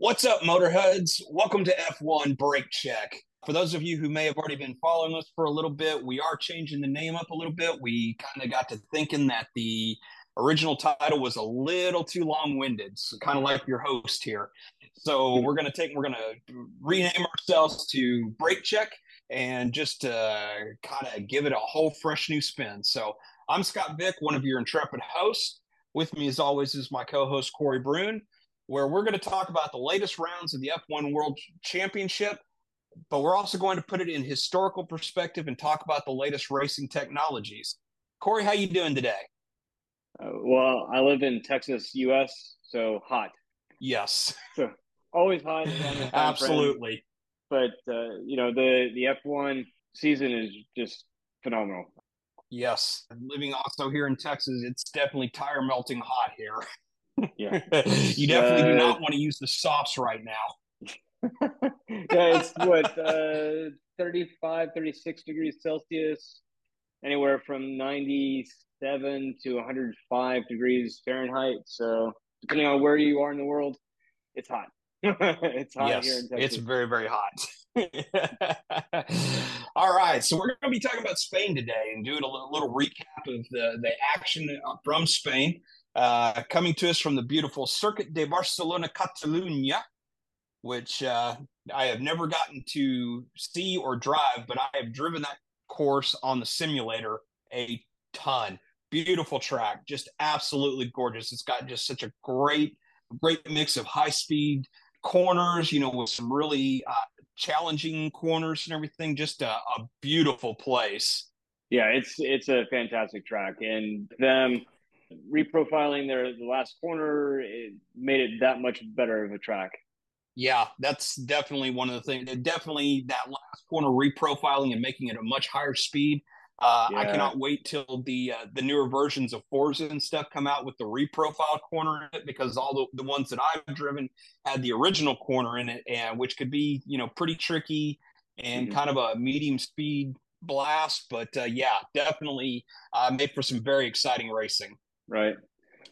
What's up, Motorheads? Welcome to F1 Brake Check. For those of you who may have already been following us for a little bit, we are changing the name up a little bit. We kind of got to thinking that the original title was a little too long-winded, so kind of like your host here. So we're gonna take, we're gonna rename ourselves to Brake Check and just uh, kind of give it a whole fresh new spin. So I'm Scott Vick, one of your intrepid hosts. With me, as always, is my co-host Corey Brune where we're going to talk about the latest rounds of the F1 World Championship, but we're also going to put it in historical perspective and talk about the latest racing technologies. Corey, how you doing today? Uh, well, I live in Texas, U.S., so hot. Yes. So always hot. Absolutely. But uh, you know the the F1 season is just phenomenal. Yes, living also here in Texas, it's definitely tire melting hot here. Yeah. you definitely uh, do not want to use the softs right now. yeah, it's what, uh, 35, 36 degrees Celsius, anywhere from 97 to 105 degrees Fahrenheit. So, depending on where you are in the world, it's hot. it's hot yes, here in Texas. It's very, very hot. All right, so we're going to be talking about Spain today and doing a little, little recap of the, the action from Spain. Uh, coming to us from the beautiful Circuit de Barcelona, Catalunya, which uh, I have never gotten to see or drive, but I have driven that course on the simulator a ton. Beautiful track, just absolutely gorgeous. It's got just such a great, great mix of high speed corners, you know, with some really uh, challenging corners and everything. Just a, a beautiful place. Yeah, it's it's a fantastic track, and them reprofiling their the last corner it made it that much better of a track yeah that's definitely one of the things definitely that last corner reprofiling and making it a much higher speed uh, yeah. I cannot wait till the uh, the newer versions of Forza and stuff come out with the reprofile corner in it because all the, the ones that I've driven had the original corner in it and which could be you know pretty tricky and mm-hmm. kind of a medium speed blast but uh, yeah definitely uh, made for some very exciting racing Right.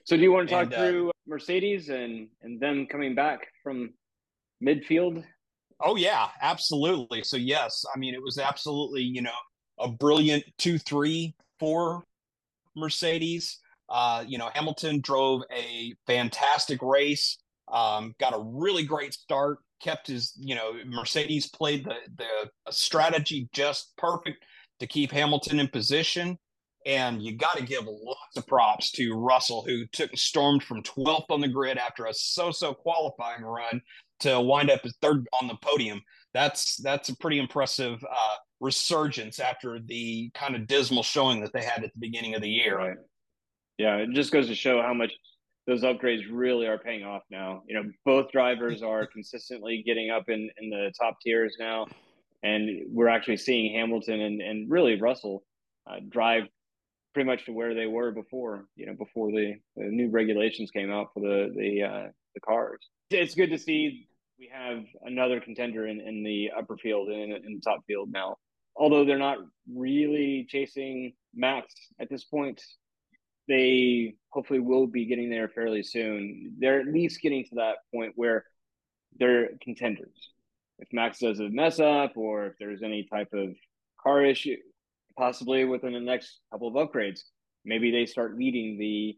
So do you want to talk and, uh, through Mercedes and and them coming back from midfield? Oh yeah, absolutely. So yes, I mean it was absolutely, you know, a brilliant 2-3 for Mercedes. Uh, you know, Hamilton drove a fantastic race. Um, got a really great start, kept his, you know, Mercedes played the the strategy just perfect to keep Hamilton in position. And you got to give lots of props to Russell, who took stormed from 12th on the grid after a so-so qualifying run to wind up as third on the podium. That's that's a pretty impressive uh, resurgence after the kind of dismal showing that they had at the beginning of the year. Right. Yeah, it just goes to show how much those upgrades really are paying off now. You know, both drivers are consistently getting up in, in the top tiers now, and we're actually seeing Hamilton and, and really Russell uh, drive pretty much to where they were before, you know, before the, the new regulations came out for the the uh, the cars. It's good to see we have another contender in, in the upper field and in, in the top field now. Although they're not really chasing Max at this point, they hopefully will be getting there fairly soon. They're at least getting to that point where they're contenders. If Max does a mess up or if there's any type of car issue, possibly within the next couple of upgrades, maybe they start leading the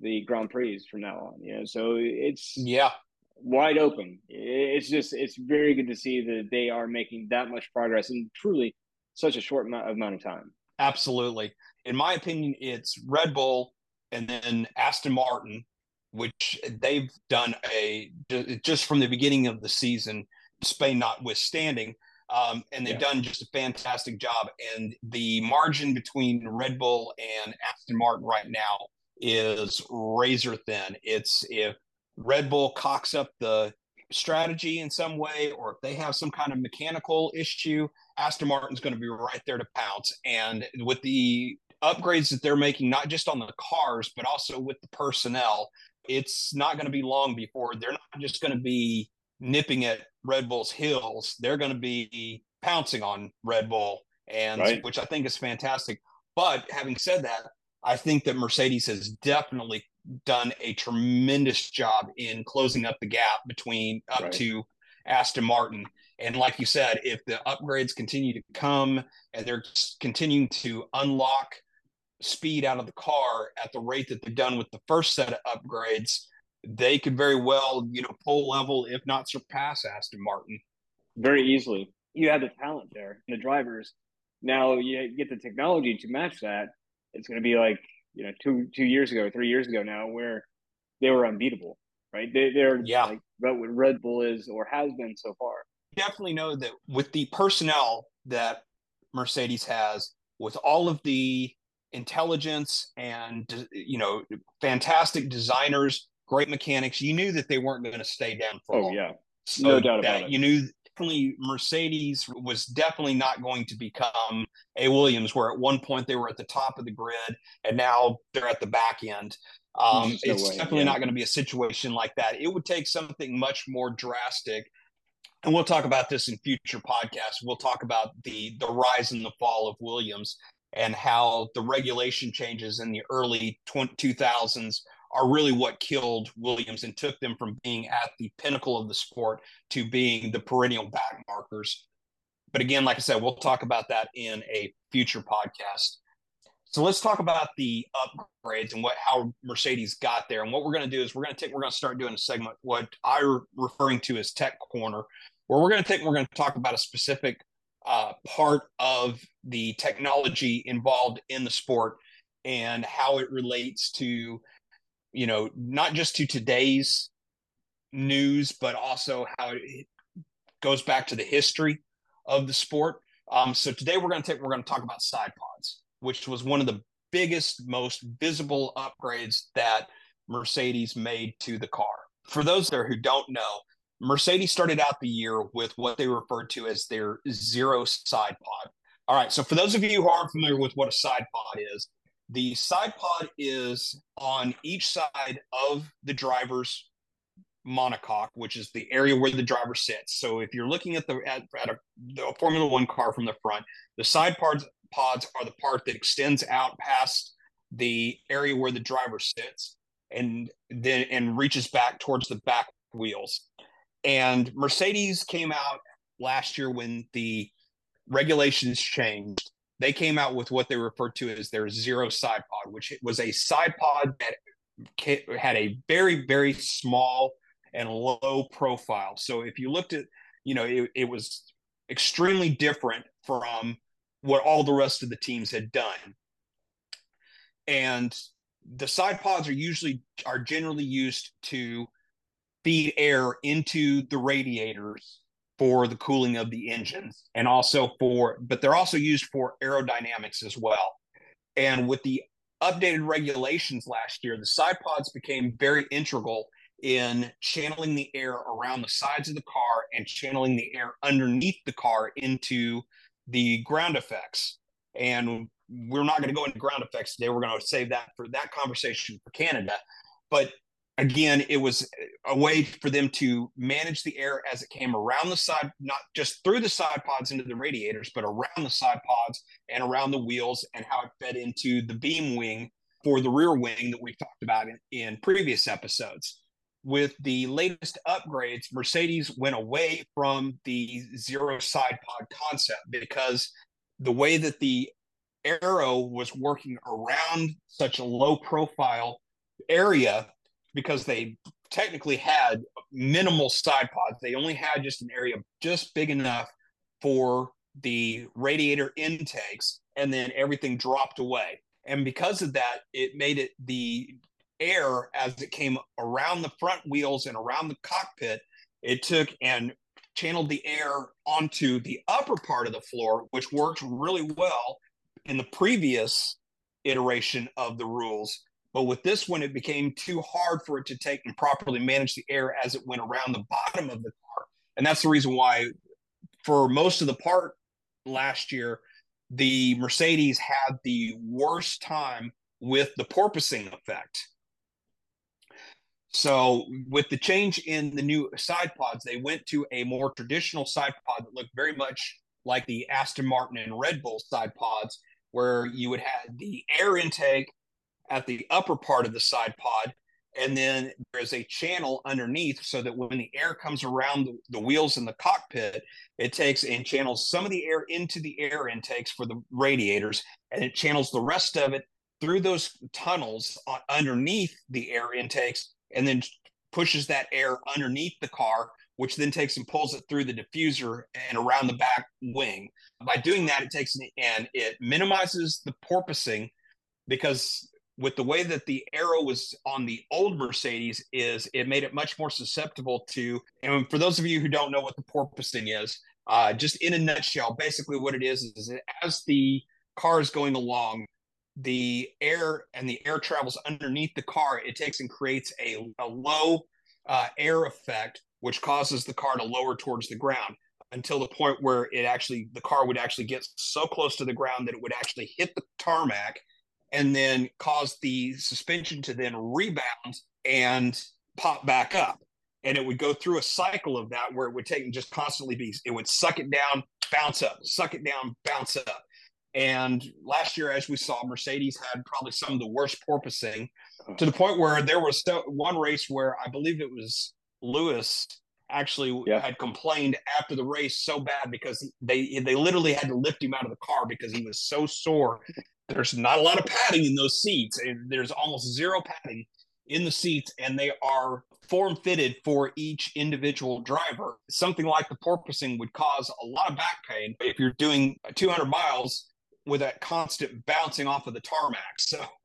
the Grand Prix from now on. You know, so it's yeah wide open. It's just it's very good to see that they are making that much progress in truly such a short amount of time. Absolutely, in my opinion, it's Red Bull and then Aston Martin, which they've done a just from the beginning of the season, Spain notwithstanding um, and they've yeah. done just a fantastic job. And the margin between Red Bull and Aston Martin right now is razor thin. It's if Red Bull cocks up the strategy in some way, or if they have some kind of mechanical issue, Aston Martin's going to be right there to pounce. And with the upgrades that they're making, not just on the cars, but also with the personnel, it's not going to be long before they're not just going to be nipping at Red Bull's heels. They're going to be pouncing on Red Bull, and right. which I think is fantastic. But having said that, I think that Mercedes has definitely done a tremendous job in closing up the gap between up right. to Aston Martin. And like you said, if the upgrades continue to come and they're continuing to unlock speed out of the car at the rate that they've done with the first set of upgrades, they could very well, you know, pull level, if not surpass Aston Martin. Very easily. You have the talent there, the drivers. Now you get the technology to match that. It's going to be like you know two two years ago, three years ago now, where they were unbeatable, right? They, they're yeah. like what Red Bull is or has been so far. Definitely know that with the personnel that Mercedes has, with all of the intelligence and you know fantastic designers great mechanics you knew that they weren't going to stay down for oh long. yeah so no doubt about it you knew definitely Mercedes was definitely not going to become a Williams, where at one point they were at the top of the grid and now they're at the back end. Um, it's way, definitely yeah. not going to be a situation like that. It would take something much more drastic. And we'll talk about this in future podcasts. We'll talk about the the rise and the fall of Williams and how the regulation changes in the early 2000s are really what killed Williams and took them from being at the pinnacle of the sport to being the perennial back markers. But again, like I said, we'll talk about that in a future podcast. So let's talk about the upgrades and what how Mercedes got there. And what we're going to do is we're going to take we're going to start doing a segment what I'm referring to as Tech Corner, where we're going to take we're going to talk about a specific uh, part of the technology involved in the sport and how it relates to you know, not just to today's news, but also how it goes back to the history of the sport. Um, so today we're going to take we're going to talk about side pods, which was one of the biggest, most visible upgrades that Mercedes made to the car. For those there who don't know, Mercedes started out the year with what they referred to as their zero side pod. All right, so for those of you who aren't familiar with what a side pod is, the side pod is on each side of the driver's monocoque, which is the area where the driver sits. So if you're looking at the at, at a, the Formula One car from the front, the side pods pods are the part that extends out past the area where the driver sits and then and reaches back towards the back wheels. And Mercedes came out last year when the regulations changed they came out with what they referred to as their zero side pod, which was a side pod that had a very, very small and low profile. So if you looked at, you know, it, it was extremely different from what all the rest of the teams had done. And the side pods are usually are generally used to feed air into the radiators for the cooling of the engines and also for, but they're also used for aerodynamics as well. And with the updated regulations last year, the side pods became very integral in channeling the air around the sides of the car and channeling the air underneath the car into the ground effects. And we're not going to go into ground effects today. We're going to save that for that conversation for Canada. But again, it was a way for them to manage the air as it came around the side, not just through the side pods into the radiators, but around the side pods and around the wheels and how it fed into the beam wing for the rear wing that we've talked about in, in previous episodes. With the latest upgrades, Mercedes went away from the zero side pod concept because the way that the aero was working around such a low profile area because they technically had minimal side pods. They only had just an area just big enough for the radiator intakes, and then everything dropped away. And because of that, it made it the air as it came around the front wheels and around the cockpit, it took and channeled the air onto the upper part of the floor, which worked really well in the previous iteration of the rules but with this one, it became too hard for it to take and properly manage the air as it went around the bottom of the car. And that's the reason why, for most of the part last year, the Mercedes had the worst time with the porpoising effect. So, with the change in the new side pods, they went to a more traditional side pod that looked very much like the Aston Martin and Red Bull side pods, where you would have the air intake at the upper part of the side pod and then there's a channel underneath so that when the air comes around the, the, wheels in the cockpit it takes and channels some of the air into the air intakes for the radiators and it channels the rest of it through those tunnels on, underneath the air intakes and then pushes that air underneath the car which then takes and pulls it through the diffuser and around the back wing. By doing that it takes and it minimizes the porpoising because with the way that the aero was on the old Mercedes is it made it much more susceptible to and for those of you who don't know what the porpoising is uh, just in a nutshell basically what it is is as the car is going along the air and the air travels underneath the car. It takes and creates a, a low uh, air effect which causes the car to lower towards the ground until the point where it actually the car would actually get so close to the ground that it would actually hit the tarmac and then cause the suspension to then rebound and pop back up. And it would go through a cycle of that where it would take and just constantly be, it would suck it down, bounce up, suck it down, bounce up. And last year, as we saw, Mercedes had probably some of the worst porpoising to the point where there was one race where I believe it was Lewis actually yeah. had complained after the race so bad because they they literally had to lift him out of the car because he was so sore there's not a lot of padding in those seats. There's almost zero padding in the seats, and they are form fitted for each individual driver. Something like the porpoising would cause a lot of back pain if you're doing 200 miles with that constant bouncing off of the tarmac. So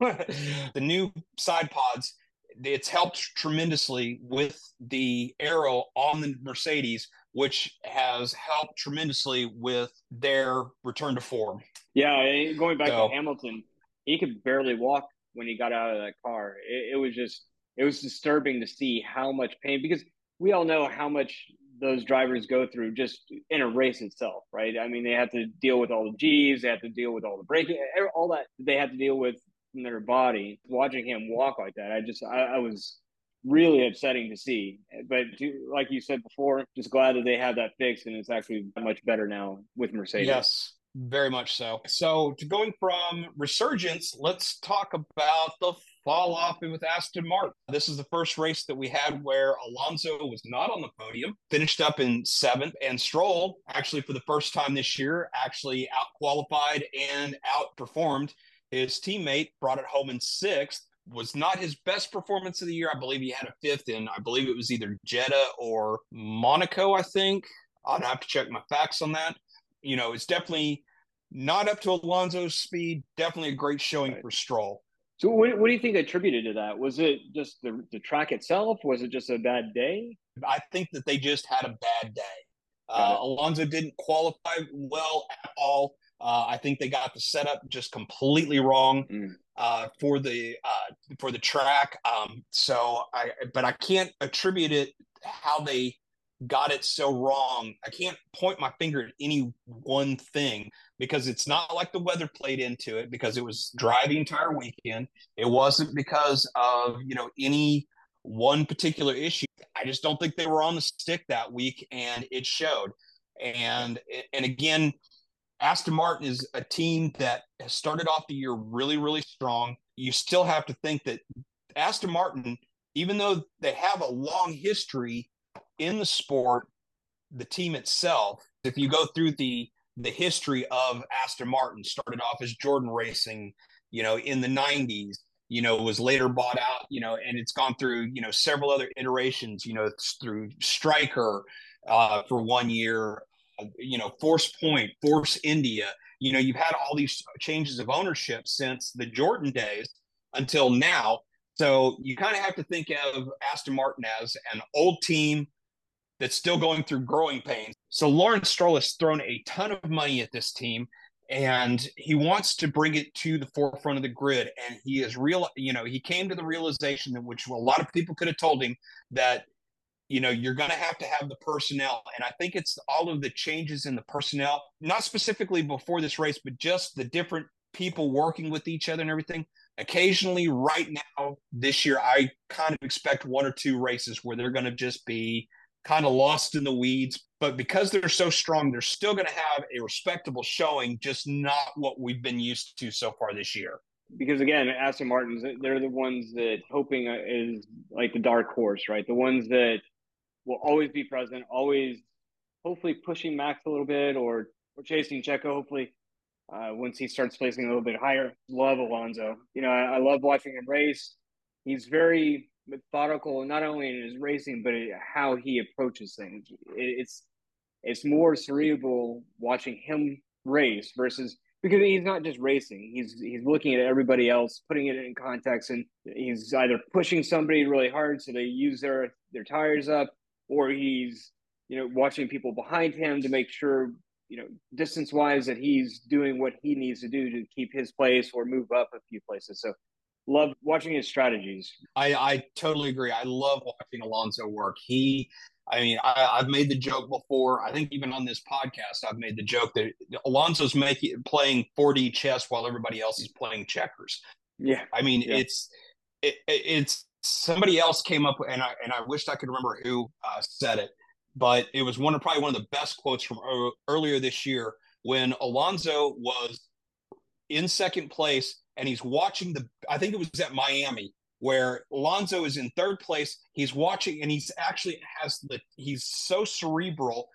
the new side pods, it's helped tremendously with the aero on the Mercedes, which has helped tremendously with their return to form. Yeah, going back so, to Hamilton, he could barely walk when he got out of that car. It, it, was just it was disturbing to see how much pain because we all know how much those drivers go through just in a race itself, right? I mean, they have to deal with all the G's, they have to deal with all the braking, all that they have to deal with in their body. Watching him walk like that, I just I, I was really upsetting to see. But to, like you said before, just glad that they have that fixed and it's actually much better now with Mercedes. Yes. Very much so. So, to going from resurgence, let's talk about the fall off with Aston Martin. This is the first race that we had where Alonso was not on the podium, finished up in seventh, and Stroll, actually for the first time this year, actually out qualified and outperformed his teammate, brought it home in sixth. Was not his best performance of the year. I believe he had a fifth in, I believe it was either Jeddah or Monaco, I think. I'd have to check my facts on that. You know, it's definitely not up to Alonso's speed. Definitely a great showing right. for Stroll. So, what, what do you think attributed to that? Was it just the, the track itself? Was it just a bad day? I think that they just had a bad day. Uh, Alonso didn't qualify well at all. Uh, I think they got the setup just completely wrong mm. uh, for the uh, for the track. Um, so I, but I can't attribute it how they got it so wrong. I can't point my finger at any one thing because it's not like the weather played into it because it was dry the entire weekend. It wasn't because of, you know, any one particular issue. I just don't think they were on the stick that week and it showed. And and again, Aston Martin is a team that has started off the year really really strong. You still have to think that Aston Martin even though they have a long history in the sport, the team itself, if you go through the the history of Aston Martin, started off as Jordan Racing, you know, in the 90s, you know, was later bought out, you know, and it's gone through, you know, several other iterations, you know, through Spyker uh, for one year, you know, Force Point, Force India. You know, you've had all these changes of ownership since the Jordan days until now. So you kind of have to think of Aston Martin as an old team that's still going through growing pains. So Lawrence Stroll has thrown a ton of money at this team and he wants to bring it to the forefront of the grid. And he is real you know he came to the realization that which a lot of people could have told him that you know you're going to have to have the personnel. And i think it's all of the changes in the personnel not specifically before this race but just the different people working with each other and everything. Occasionally right now this year i kind of expect one or two races where they're going to just be kind of lost in the weeds. But because they're so strong, they're still going to have a respectable showing, just not what we've been used to so far this year. because again, Aston Martins, they're the ones that hoping is like the dark horse, right? The ones that will always be present, always hopefully pushing Max a little bit or, or chasing Checo, hopefully, uh, once he starts placing a little bit higher. Love Alonso. You know, I, I love watching him race. He's very methodical, not only in his racing, but how he approaches things. It's it's more cerebral watching him race versus because he's not just racing. He's he's looking at everybody else, putting it in context, and he's either pushing somebody really hard so they use their their tires up, or he's you know watching people behind him to make sure you know distance wise that he's doing what he needs to do to keep his place or move up a few places. So love watching his strategies. I I totally agree. I love watching Alonso work. He I mean, I, have made the joke before. I think even on this podcast, I've made the joke that Alonso's making playing 4D chess while everybody else is playing checkers. Yeah, I mean, yeah. it's it, it's somebody else came up and I and I wished I could remember who uh, said it, but it was one of probably one of the best quotes from earlier this year when Alonso was in second place and he's watching the. I think it was at Miami where Alonso is in third place. He's watching and he's actually has the he's so cerebral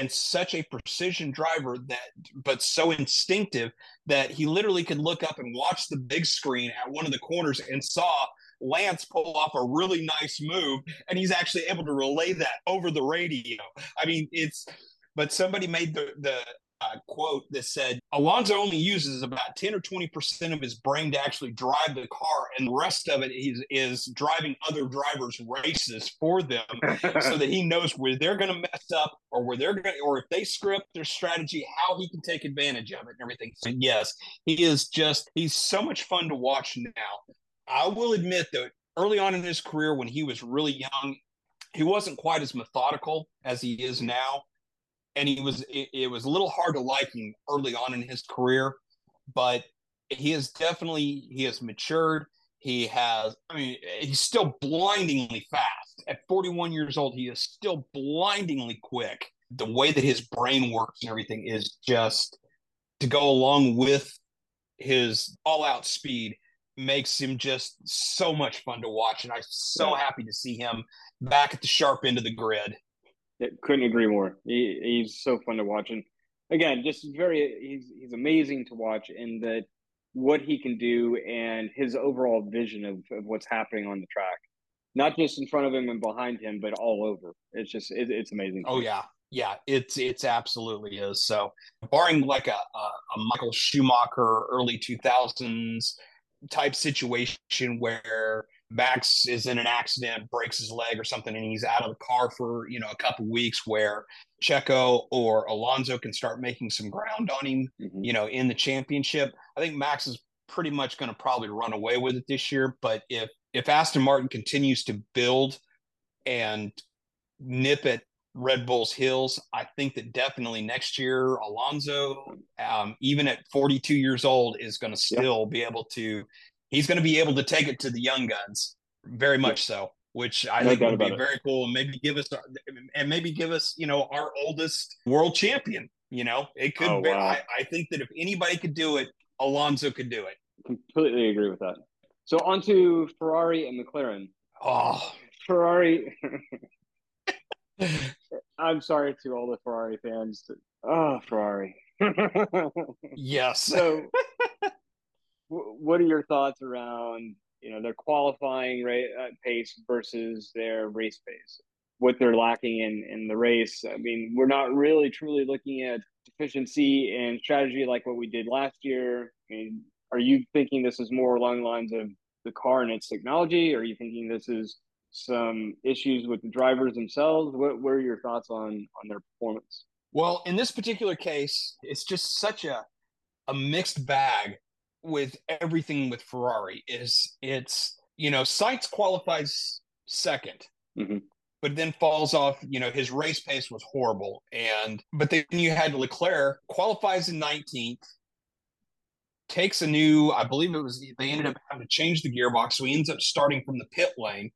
and such a precision driver that but so instinctive that he literally could look up and watch the big screen at one of the corners and saw Lance pull off a really nice move and he's actually able to relay that over the radio. I mean, it's but somebody made the the uh, quote that said Alonso only uses about 10 or 20% of his brain to actually drive the car, and the rest of it is, is driving other drivers' races for them so that he knows where they're going to mess up or where they're going to, or if they screw up their strategy, how he can take advantage of it and everything. So, yes, he is just, he's so much fun to watch now. I will admit that early on in his career, when he was really young, he wasn't quite as methodical as he is now and he was it, it, was a little hard to like him early on in his career, but he has definitely he has matured. He has, I mean, he's still blindingly fast. At 41 years old, he is still blindingly quick. The way that his brain works and everything is just to go along with his all out speed makes him just so much fun to watch. And I'm so happy to see him back at the sharp end of the grid. Yeah, couldn't agree more. He, he's so fun to watch, and again, just very he's he's amazing to watch in that what he can do and his overall vision of, of what's happening on the track, not just in front of him and behind him, but all over. It's just it, it's amazing. Oh yeah, yeah, it's it's absolutely is. So, barring like a, a, Michael Schumacher early two thousands type situation where Max is in an accident, breaks his leg or something, and he's out of the car for you know a couple weeks. Where Checo or Alonso can start making some ground on him, mm-hmm. you know, in the championship. I think Max is pretty much going to probably run away with it this year. But if if Aston Martin continues to build and nip at Red Bull's heels, I think that definitely next year Alonso, um, even at 42 years old, is going to still yeah. be able to he's going to be able to take it to the young guns, very much so. Which I no think would be it. very cool, and maybe give us and maybe give us, you know, our oldest world champion. You know, it could. Oh, be, wow. I, I think that if anybody could do it, Alonso could do it. Completely agree with that. So on to Ferrari and McLaren. Oh, Ferrari. I'm sorry to all the Ferrari fans. Oh, Ferrari. yes. So what are your thoughts around you know their qualifying rate uh, pace versus their race pace? What they're lacking in in the race. I mean, we're not really truly looking at efficiency and strategy like what we did last year. I mean, are you thinking this is more along the lines of the car and its technology? Or are you thinking this is some issues with the drivers themselves? What, what are your thoughts on on their performance? Well, in this particular case, it's just such a a mixed bag with everything with Ferrari is it's you know Sainz qualifies 2nd mm-hmm. but then falls off. You know his race pace was horrible, and but then you had Leclerc qualifies in 19th, takes a new. I believe it was they ended up having to change the gearbox, so he ends up starting from the pit lane.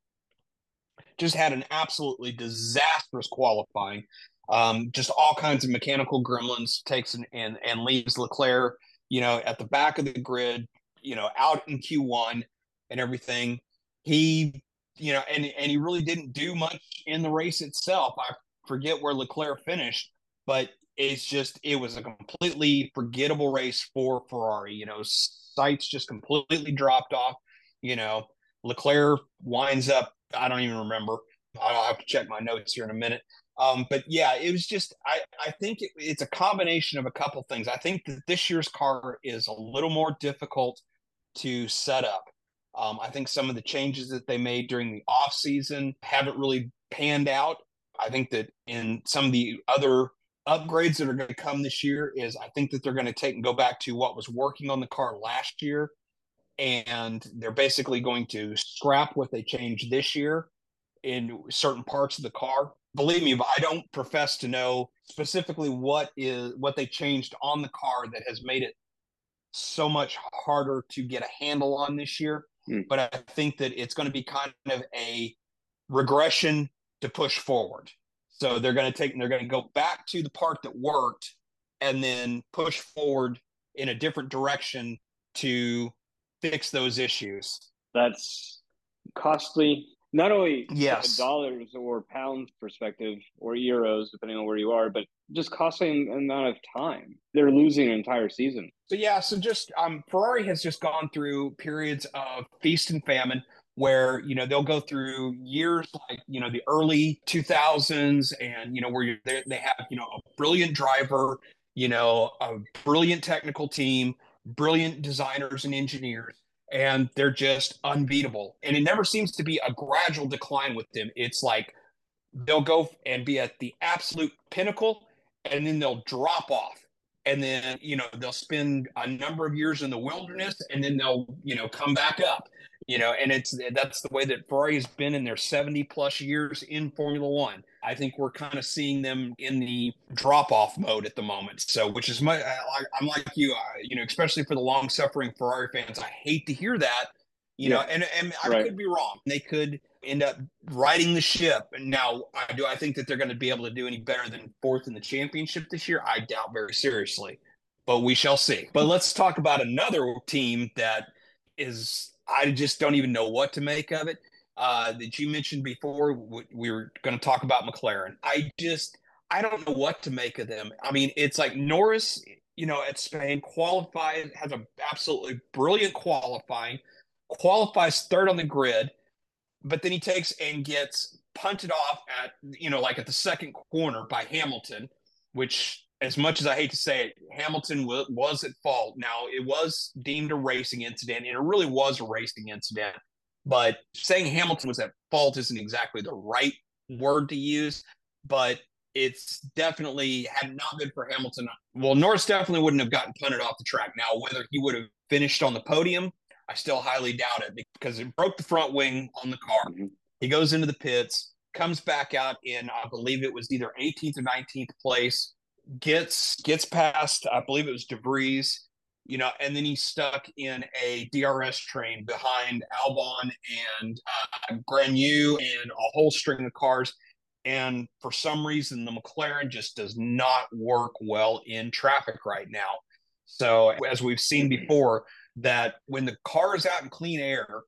Just had an absolutely disastrous qualifying. Um, just all kinds of mechanical gremlins takes an, and and leaves Leclerc you know, at the back of the grid, you know, out in Q1 and everything. He, you know, and and he really didn't do much in the race itself. I forget where Leclerc finished, but it's just it was a completely forgettable race for Ferrari. You know, sights just completely dropped off. You know, Leclerc winds up. I don't even remember. I'll have to check my notes here in a minute. Um, but yeah, it was just I I think it, it's a combination of a couple things. I think that this year's car is a little more difficult to set up. Um, I think some of the changes that they made during the off season haven't really panned out. I think that in some of the other upgrades that are going to come this year is I think that they're going to take and go back to what was working on the car last year, and they're basically going to scrap what they changed this year in certain parts of the car believe me, but I don't profess to know specifically what is what they changed on the car that has made it so much harder to get a handle on this year. Mm. But I think that it's going to be kind of a regression to push forward. So they're going to take they're going to go back to the part that worked and then push forward in a different direction to fix those issues. That's costly not only yes. dollars or pounds perspective or euros, depending on where you are, but just costing an amount of time. They're losing an entire season. So yeah, so just um, Ferrari has just gone through periods of feast and famine where you know they'll go through years like you know the early 2000s and you know where they they have you know a brilliant driver you know a brilliant technical team brilliant designers and engineers and they're just unbeatable. And it never seems to be a gradual decline with them. It's like they'll go and be at the absolute pinnacle and then they'll drop off. And then, you know, they'll spend a number of years in the wilderness and then they'll, you know, come back up. You know, and it's that's the way that Ferrari has been in their 70 plus years in Formula One. I think we're kind of seeing them in the drop off mode at the moment. So, which is my, I'm like you, uh, you know, especially for the long suffering Ferrari fans, I hate to hear that, you yeah. know, and, and I right. could be wrong. They could end up riding the ship. And Now, I do I think that they're going to be able to do any better than fourth in the championship this year? I doubt very seriously, but we shall see. But let's talk about another team that is, I just don't even know what to make of it uh, that you mentioned before. We were going to talk about McLaren. I just I don't know what to make of them. I mean, it's like Norris, you know, at Spain qualified has a absolutely brilliant qualifying, qualifies third on the grid, but then he takes and gets punted off at you know like at the second corner by Hamilton, which as much as I hate to say it, Hamilton was at fault. Now it was deemed a racing incident, and it really was a racing incident. But saying Hamilton was at fault isn't exactly the right word to use, but it's definitely had not been for Hamilton. Well, Norris definitely wouldn't have gotten punted off the track. Now, whether he would have finished on the podium, I still highly doubt it because it broke the front wing on the car. Mm-hmm. He goes into the pits, comes back out in, I believe it was either 18th or 19th place, gets gets past, I believe it was de Vries, you know, and then he's stuck in a DRS train behind Albon and uh, Grenier and a whole string of cars. And for some reason, the McLaren just does not work well in traffic right now. So, as we've seen before, that when the car is out in clean air,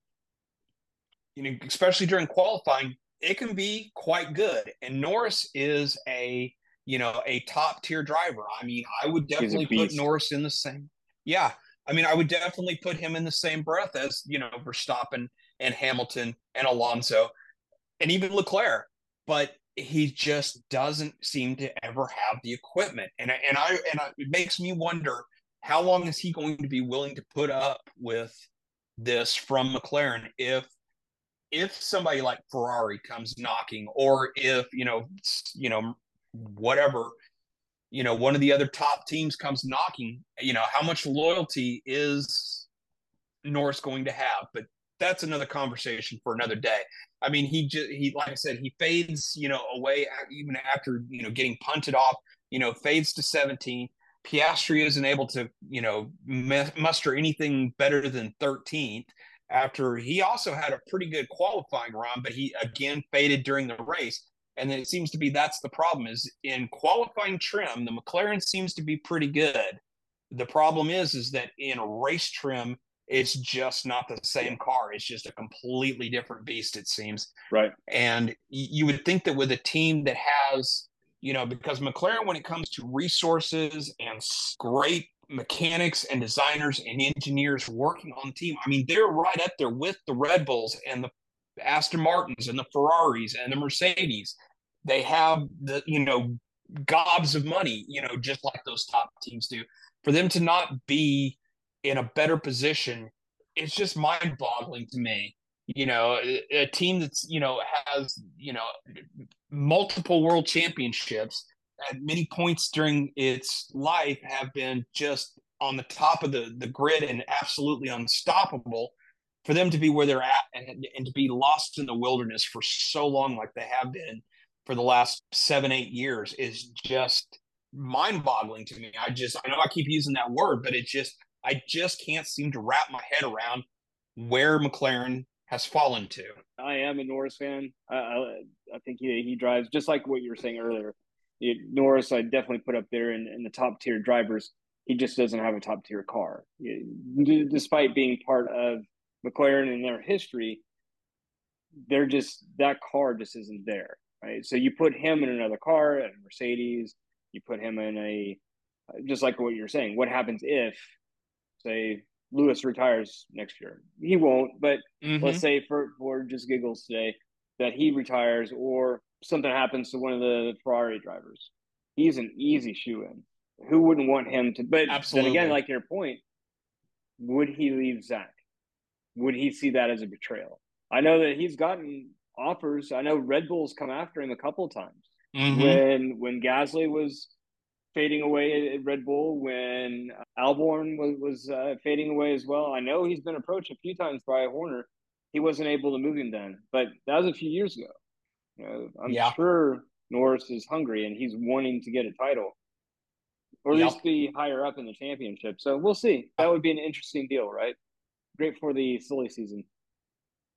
you know, especially during qualifying, it can be quite good. And Norris is a you know a top tier driver. I mean, I would definitely put Norris in the same yeah, I mean, I would definitely put him in the same breath as you know Verstappen and Hamilton and Alonso, and even Leclerc. But he just doesn't seem to ever have the equipment, and and I and I, it makes me wonder how long is he going to be willing to put up with this from McLaren if if somebody like Ferrari comes knocking, or if you know you know whatever you know one of the other top teams comes knocking you know how much loyalty is norris going to have? But that's another conversation for another day. I mean he just he like i said he fades you know away even after you know getting punted off you know fades to 17 piastri isn't able to you know muster anything better than 13th after he also had a pretty good qualifying run but he again faded during the race and it seems to be that's the problem is in qualifying trim, the McLaren seems to be pretty good. The problem is, is that in race trim, it's just not the same car. It's just a completely different beast, it seems. Right. And you would think that with a team that has, you know, because McLaren, when it comes to resources and great mechanics and designers and engineers working on the team, I mean, they're right up there with the Red Bulls and the Aston Martins and the Ferraris and the Mercedes. They have the, you know, gobs of money, you know, just like those top teams do. For them to not be in a better position, it's just mind boggling to me. You know, a, team that's, you know, has, you know, multiple world championships at many points during its life have been just on the top of the, the grid and absolutely unstoppable for them to be where they're at and, and to be lost in the wilderness for so long like they have been for the last seven eight years is just mind boggling to me i just i know i keep using that word but it just I just can't seem to wrap my head around where McLaren has fallen to. I am a Norris fan. I, I, I think he, he drives just like what you were saying earlier. It, Norris, I definitely put up there in, in the top tier drivers. He just doesn't have a top tier car, despite being part of McLaren in their history. They're just that car just isn't there, right? So you put him in another car, a Mercedes. You put him in a just like what you're saying. What happens if say Lewis retires next year. He won't, but mm-hmm. let's say for for just giggles today that he retires or something happens to one of the Ferrari drivers. He's an easy shoe in. Who wouldn't want him to? But Absolutely. then again, like your point, would he leave Zak? Would he see that as a betrayal? I know that he's gotten offers. I know Red Bull's come after him a couple times. Mm-hmm. When when Gasly was fading away at Red Bull when Albon was, was uh, fading away as well. I know he's been approached a few times by Horner. He wasn't able to move him then, but that was a few years ago. You know, I'm yeah. sure Norris is hungry and he's wanting to get a title, or at yep. least be higher up in the championship. So we'll see. That would be an interesting deal, right? Great for the silly season.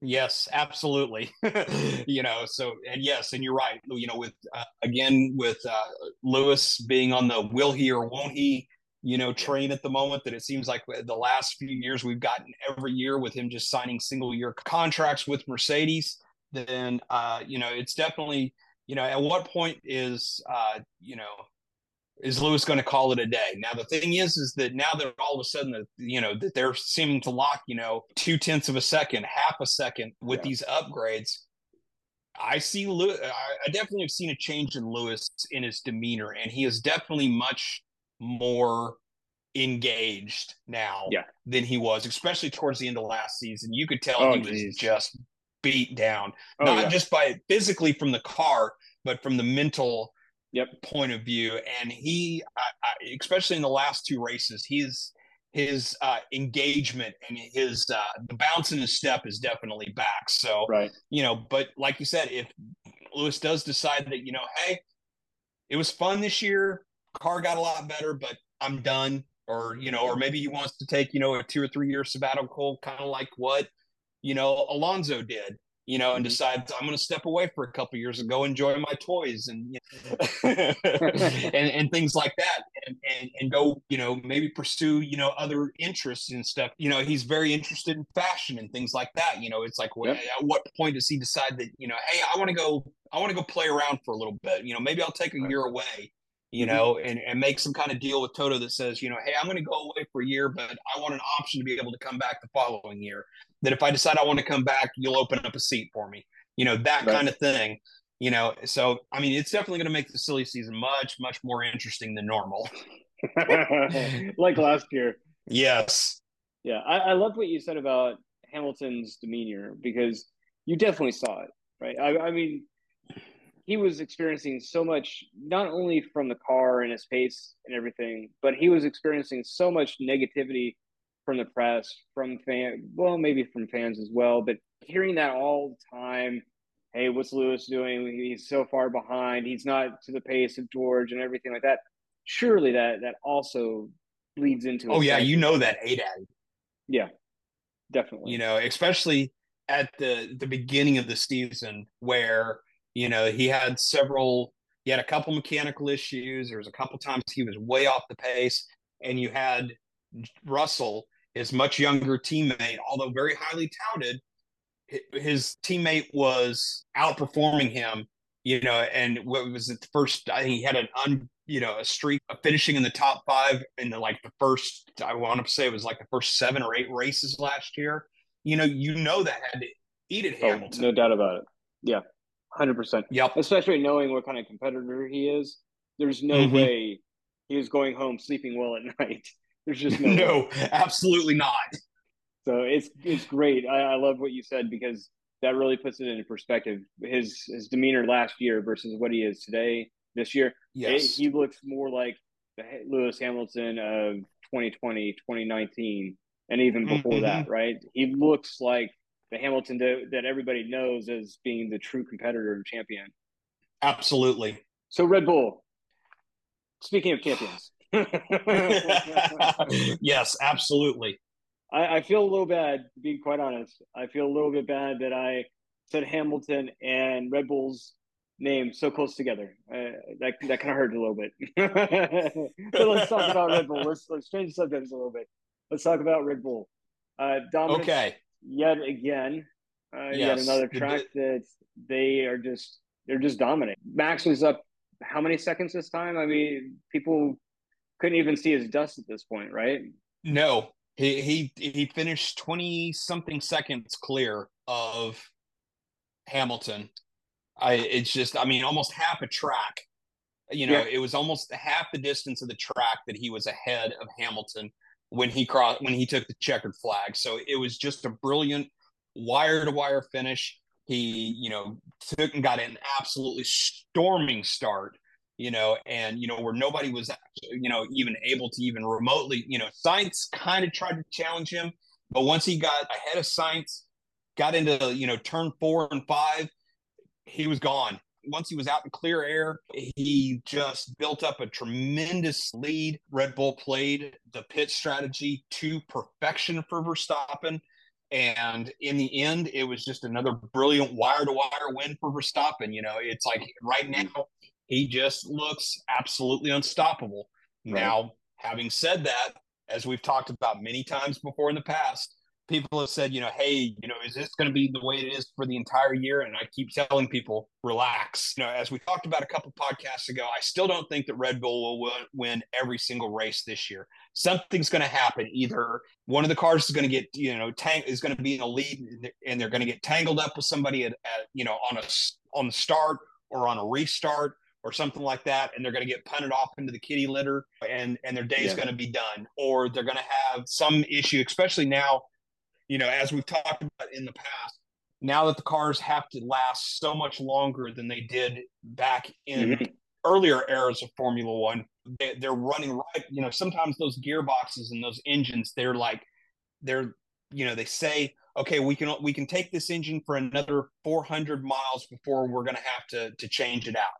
Yes, absolutely. you know, so and yes, and you're right. You know, with uh, again with uh, Lewis being on the will he or won't he, you know, train at the moment that it seems like the last few years we've gotten every year with him just signing single year contracts with Mercedes. Then, uh, you know, it's definitely, you know, at what point is, uh, you know, is Lewis going to call it a day? Now the thing is, is that now they're all of a sudden that you know that they're seeming to lock you know two tenths of a second, half a second with yeah. these upgrades. I see Lewis. I definitely have seen a change in Lewis in his demeanor, and he is definitely much more engaged now yeah. than he was, especially towards the end of last season. You could tell oh, he geez. was just beat down, oh, not yeah. just by physically from the car, but from the mental yep. point of view. And he, especially in the last two races, he's his uh, engagement and his uh, the bounce in his step is definitely back. So, right, you know, but like you said, if Lewis does decide that you know, hey, it was fun this year, car got a lot better, but I'm done, or you know, or maybe he wants to take you know a two or three year sabbatical, kind of like what you know Alonso did you know, and mm-hmm. decides I'm going to step away for a couple years and go enjoy my toys and you know, and, and things like that, and, and and go, you know, maybe pursue you know other interests and stuff. You know, he's very interested in fashion and things like that. You know, it's like, yep. at what point does he decide that you know, hey, I want to go, I want to go play around for a little bit. You know, maybe I'll take a year away you mm-hmm. know, and, and make some kind of deal with Toto that says, you know, hey, I'm going to go away for a year, but I want an option to be able to come back the following year. That if I decide I want to come back, you'll open up a seat for me, you know, that right. kind of thing. You know, so I mean, it's definitely going to make the silly season much, much more interesting than normal. like last year. Yes. Yeah, I, I love what you said about Hamilton's demeanor because you definitely saw it, right? I, I mean, he was experiencing so much not only from the car and his pace and everything but he was experiencing so much negativity from the press from fan well maybe from fans as well but hearing that all the time hey what's lewis doing? He's so far behind. He's not to the pace of george and everything like that. Surely that that also leads into oh yeah you know that daddy yeah definitely. You know especially at the the beginning of the season where you know, he had several, he had a couple mechanical issues. There was a couple times he was way off the pace, and you had Russell his much younger teammate, although very highly touted, his teammate was outperforming him. You know, and what was it? The first, I think he had an un, you know, a streak of finishing in the top five in the like the first. I want to say it was like the first seven or eight races last year. You know, you know that had to eat at oh, Hamilton. No doubt about it. Yeah, hundred percent. Yep. Especially knowing what kind of competitor he is, there's no mm-hmm. way he was going home sleeping well at night. There's just no, no, absolutely not. So it's it's great. I, I love what you said because that really puts it into perspective. His his demeanor last year versus what he is today. This year, yes, it, he looks more like the Lewis Hamilton of 2020, 2019, and even before mm-hmm. that. Right? He looks like the Hamilton that, that everybody knows as being the true competitor and champion. Absolutely. So Red Bull. Speaking of champions. yes, absolutely. I, I feel a little bad, being quite honest. I feel a little bit bad that I said Hamilton and Red Bull's name so close together. Uh, that that kind of hurt a little bit. but let's talk about Red Bull. Let's let's change subjects a little bit. Let's talk about Red Bull. Uh, dominance okay. Yet again. Uh, yes. Yet another track that they are just they're just dominant. Max was up how many seconds this time? I mean, people couldn't even see his dust at this point, right? No, he he he finished twenty something seconds clear of Hamilton. I it's just I mean almost half a track. You know, yeah. it was almost half the distance of the track that he was ahead of Hamilton when he crossed when he took the checkered flag. So it was just a brilliant wire to wire finish. He, you know, took and got an absolutely storming start you know, and you know where nobody was, you know, even able to even remotely, you know, Sainz kind of tried to challenge him, but once he got ahead of Sainz, got into you know turn four and five, he was gone. Once he was out in clear air, he just built up a tremendous lead. Red Bull played the pit strategy to perfection for Verstappen. And in the end, it was just another brilliant wire to wire win for Verstappen. You know, it's like right now, he just looks absolutely unstoppable. Right. Now, having said that, as we've talked about many times before in the past, people have said, you know, hey, you know, is this going to be the way it is for the entire year? And I keep telling people, relax. You know, as we talked about a couple podcasts ago, I still don't think that Red Bull will win every single race this year. Something's going to happen. Either one of the cars is going to get, you know, tank is going to be in a lead, and they're going to get tangled up with somebody at, at you know, on a on the start or on a restart or something like that, and they're going to get punted off into the kitty litter, and and their day's yeah. going to be done, or they're going to have some issue, especially now, you know, as we've talked about in the past. Now that the cars have to last so much longer than they did back in mm-hmm. earlier eras of Formula One, they, they're running right. You know, sometimes those gearboxes and those engines, they're like, they're, you know, they say, okay, we can we can take this engine for another 400 miles before we're going to have to to change it out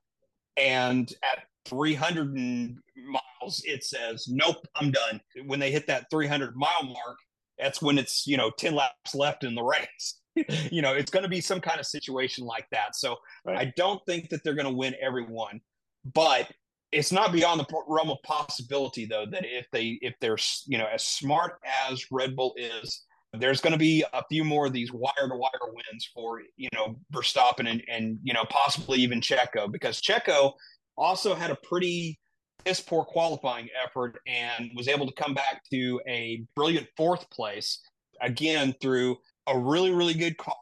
and at 300 miles, it says, nope, I'm done. When they hit that 300 mile mark, that's when it's, you know, 10 laps left in the race. you know, it's going to be some kind of situation like that. So right. I don't think that they're going to win every one, but it's not beyond the realm of possibility though that if they if they're you know as smart as Red Bull is there's going to be a few more of these wire to wire wins for you know Verstappen and and you know possibly even Checo because Checo also had a pretty piss poor qualifying effort and was able to come back to a brilliant fourth place again through a really really good car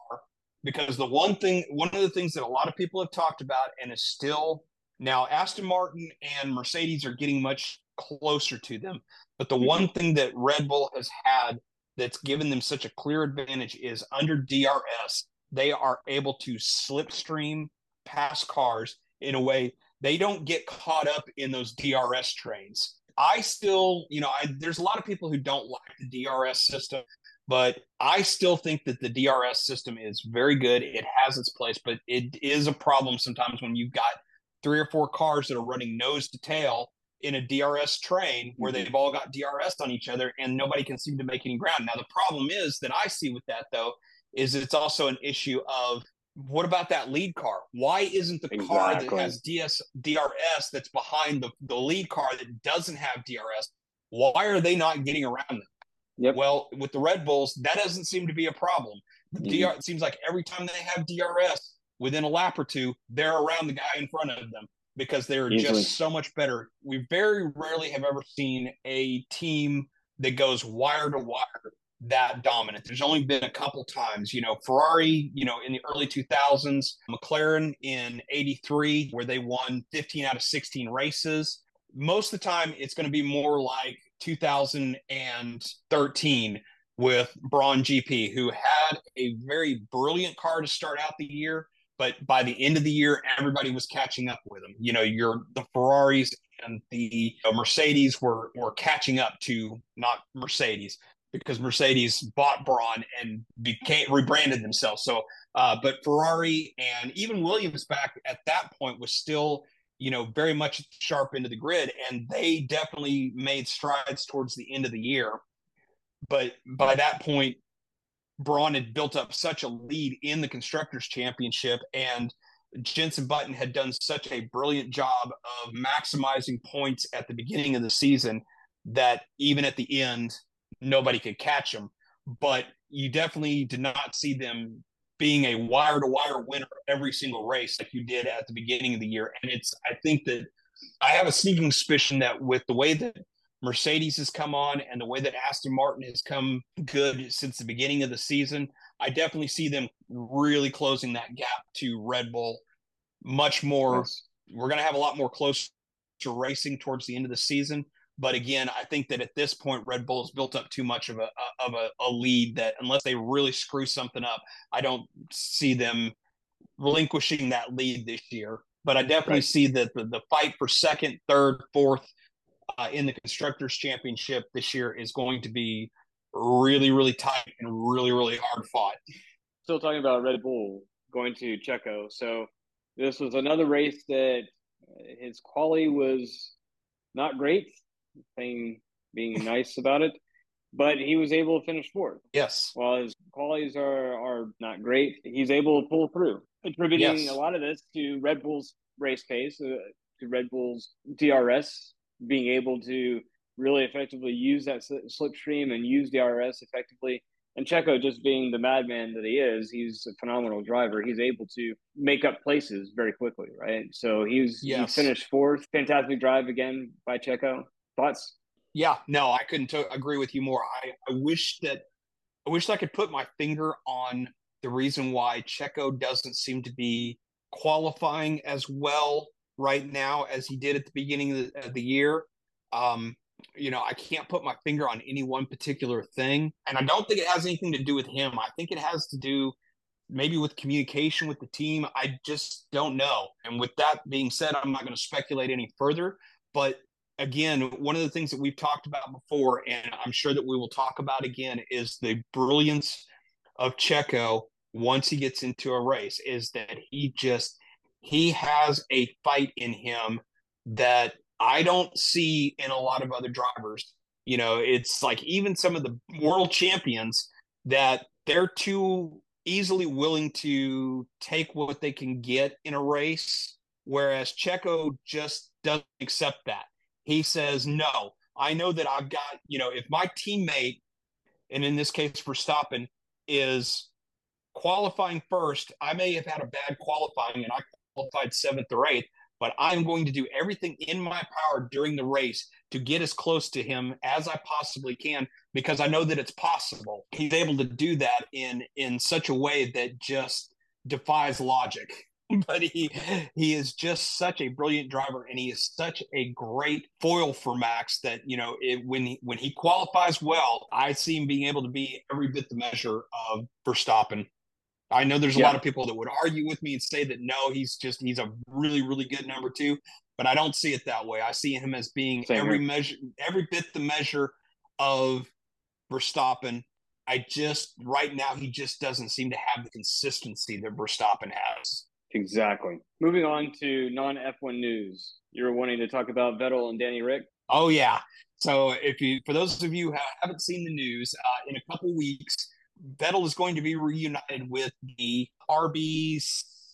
because the one thing one of the things that a lot of people have talked about and is still now Aston Martin and Mercedes are getting much closer to them but the mm-hmm. one thing that Red Bull has had that's given them such a clear advantage is under DRS, they are able to slipstream past cars in a way they don't get caught up in those DRS trains. I still, you know, I, there's a lot of people who don't like the DRS system, but I still think that the DRS system is very good. It has its place, but it is a problem sometimes when you've got three or four cars that are running nose to tail in a DRS train where mm-hmm. they've all got DRS on each other and nobody can seem to make any ground. Now, the problem is that I see with that, though, is it's also an issue of what about that lead car? Why isn't the exactly. car that has DS, DRS that's behind the, the lead car that doesn't have DRS? Why are they not getting around them? Yep. Well, with the Red Bulls, that doesn't seem to be a problem. Mm-hmm. DR, it seems like every time they have DRS within a lap or two, they're around the guy in front of them because they're Easily. just so much better. We very rarely have ever seen a team that goes wire to wire that dominant. There's only been a couple times, you know, Ferrari, you know, in the early 2000s, McLaren in 83, where they won 15 out of 16 races. Most of the time, it's going to be more like 2013 with Brawn GP, who had a very brilliant car to start out the year. But by the end of the year, everybody was catching up with him. You know, you're the Ferraris and the uh, Mercedes were were catching up to not Mercedes because Mercedes bought Brawn and became rebranded themselves. So, uh, but Ferrari and even Williams back at that point was still, you know, very much sharp into the grid, and they definitely made strides towards the end of the year. But by that point, Brawn had built up such a lead in the constructors championship, and Jenson Button had done such a brilliant job of maximizing points at the beginning of the season that even at the end, nobody could catch them. But you definitely did not see them being a wire to wire winner every single race like you did at the beginning of the year. And it's, I think that I have a sneaking suspicion that with the way that Mercedes has come on and the way that Aston Martin has come good since the beginning of the season, I definitely see them really closing that gap to Red Bull much more. Yes. We're going to have a lot more close to racing towards the end of the season. But again, I think that at this point, Red Bull has built up too much of a of a, a lead that unless they really screw something up, I don't see them relinquishing that lead this year. But I definitely right. see that the, the fight for second, third, fourth uh, in the constructors championship this year is going to be really, really tight and really, really hard fought. Still talking about Red Bull going to Checo. So this was another race that his quality was not great thing being nice about it. But he was able to finish fourth. Yes. While his qualities are are not great, he's able to pull through. Attributing yes. a lot of this to Red Bull's race pace, uh, to Red Bull's DRS being able to really effectively use that slipstream and use DRS effectively. And Checo, just being the madman that he is, he's a phenomenal driver. He's able to make up places very quickly, right? So he's yes. he finished fourth. Fantastic drive again by Checo. Thoughts? Yeah, no, I couldn't t- agree with you more. I, I wish that I wish I could put my finger on the reason why Checo doesn't seem to be qualifying as well right now as he did at the beginning of the, of the year. Um, you know, I can't put my finger on any one particular thing. And I don't think it has anything to do with him. I think it has to do maybe with communication with the team. I just don't know. And with that being said, I'm not going to speculate any further. But again, one of the things that we've talked about before, and I'm sure that we will talk about again, is the brilliance of Checo once he gets into a race, is that he just he has a fight in him that I don't see in a lot of other drivers. You know, it's like even some of the world champions that they're too easily willing to take what they can get in a race, whereas Checo just doesn't accept that he says, no, I know that I've got, you know, if my teammate, and in this case, Verstappen, is qualifying first, I may have had a bad qualifying and I qualified seventh or eighth, but I'm going to do everything in my power during the race to get as close to him as I possibly can because I know that it's possible. He's able to do that in in such a way that just defies logic. but he he is just such a brilliant driver and he is such a great foil for Max that you know it, when he, when he qualifies well, I see him being able to be every bit the measure of Verstappen. I know there's a yeah. lot of people that would argue with me and say that no, he's just he's a really really good number two, but I don't see it that way. I see him as being Same every here. measure every bit the measure of Verstappen. I just right now he just doesn't seem to have the consistency that Verstappen has. Exactly. Moving on to non F1 news. You're wanting to talk about Vettel and Danny Ric? Oh, yeah. So, if you, for those of you who haven't seen the news, uh, in a couple weeks, Vettel is going to be reunited with the RB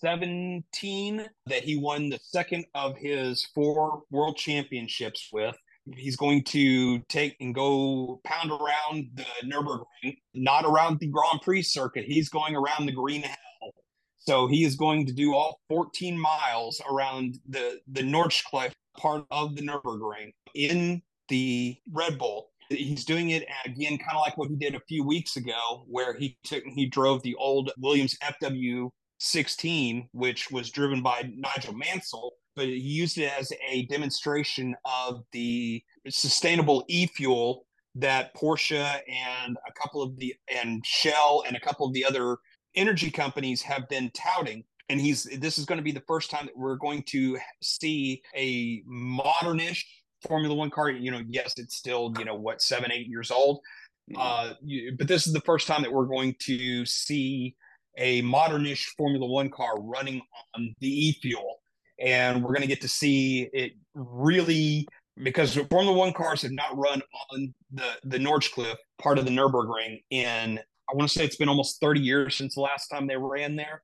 17 that he won the second of his four world championships with. He's going to take and go pound around the Nürburgring, not around the Grand Prix circuit. He's going around the Green Hell. So he is going to do all 14 miles around the the Nordschleife part of the Nürburgring in the Red Bull. He's doing it again, kind of like what he did a few weeks ago, where he took he drove the old Williams FW 16, which was driven by Nigel Mansell, but he used it as a demonstration of the sustainable e-fuel that Porsche and a couple of the and Shell and a couple of the other energy companies have been touting and he's this is going to be the first time that we're going to see a modernish Formula One car. You know, yes, it's still you know what seven, eight years old, uh, you, but this is the first time that we're going to see a modernish Formula One car running on the e-fuel, and we're going to get to see it really because Formula One cars have not run on the the Nordschleife part of the Nurburgring in I want to say it's been almost 30 years since the last time they ran there.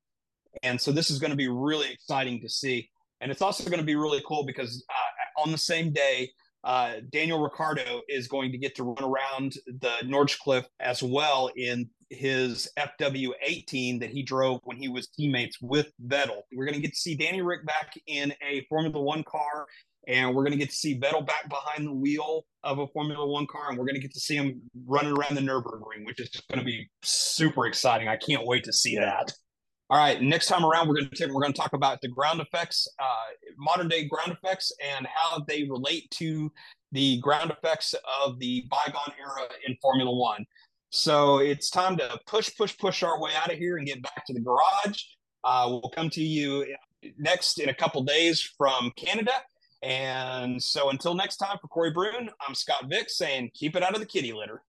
And so this is going to be really exciting to see. And it's also going to be really cool because uh, on the same day, uh, Daniel Ricciardo is going to get to run around the Nordschleife as well in his FW18 that he drove when he was teammates with Vettel. We're going to get to see Danny Ric back in a Formula One car, and we're going to get to see Vettel back behind the wheel of a Formula One car, and we're going to get to see him running around the Nürburgring, which is just going to be super exciting. I can't wait to see that. All right, next time around, we're going to take, we're going to talk about the ground effects, uh, modern day ground effects, and how they relate to the ground effects of the bygone era in Formula One. So it's time to push, push, push our way out of here and get back to the garage. Uh, we'll come to you next in a couple days from Canada. And so until next time, for Corey Brune, I'm Scott Vick saying, keep it out of the kitty litter.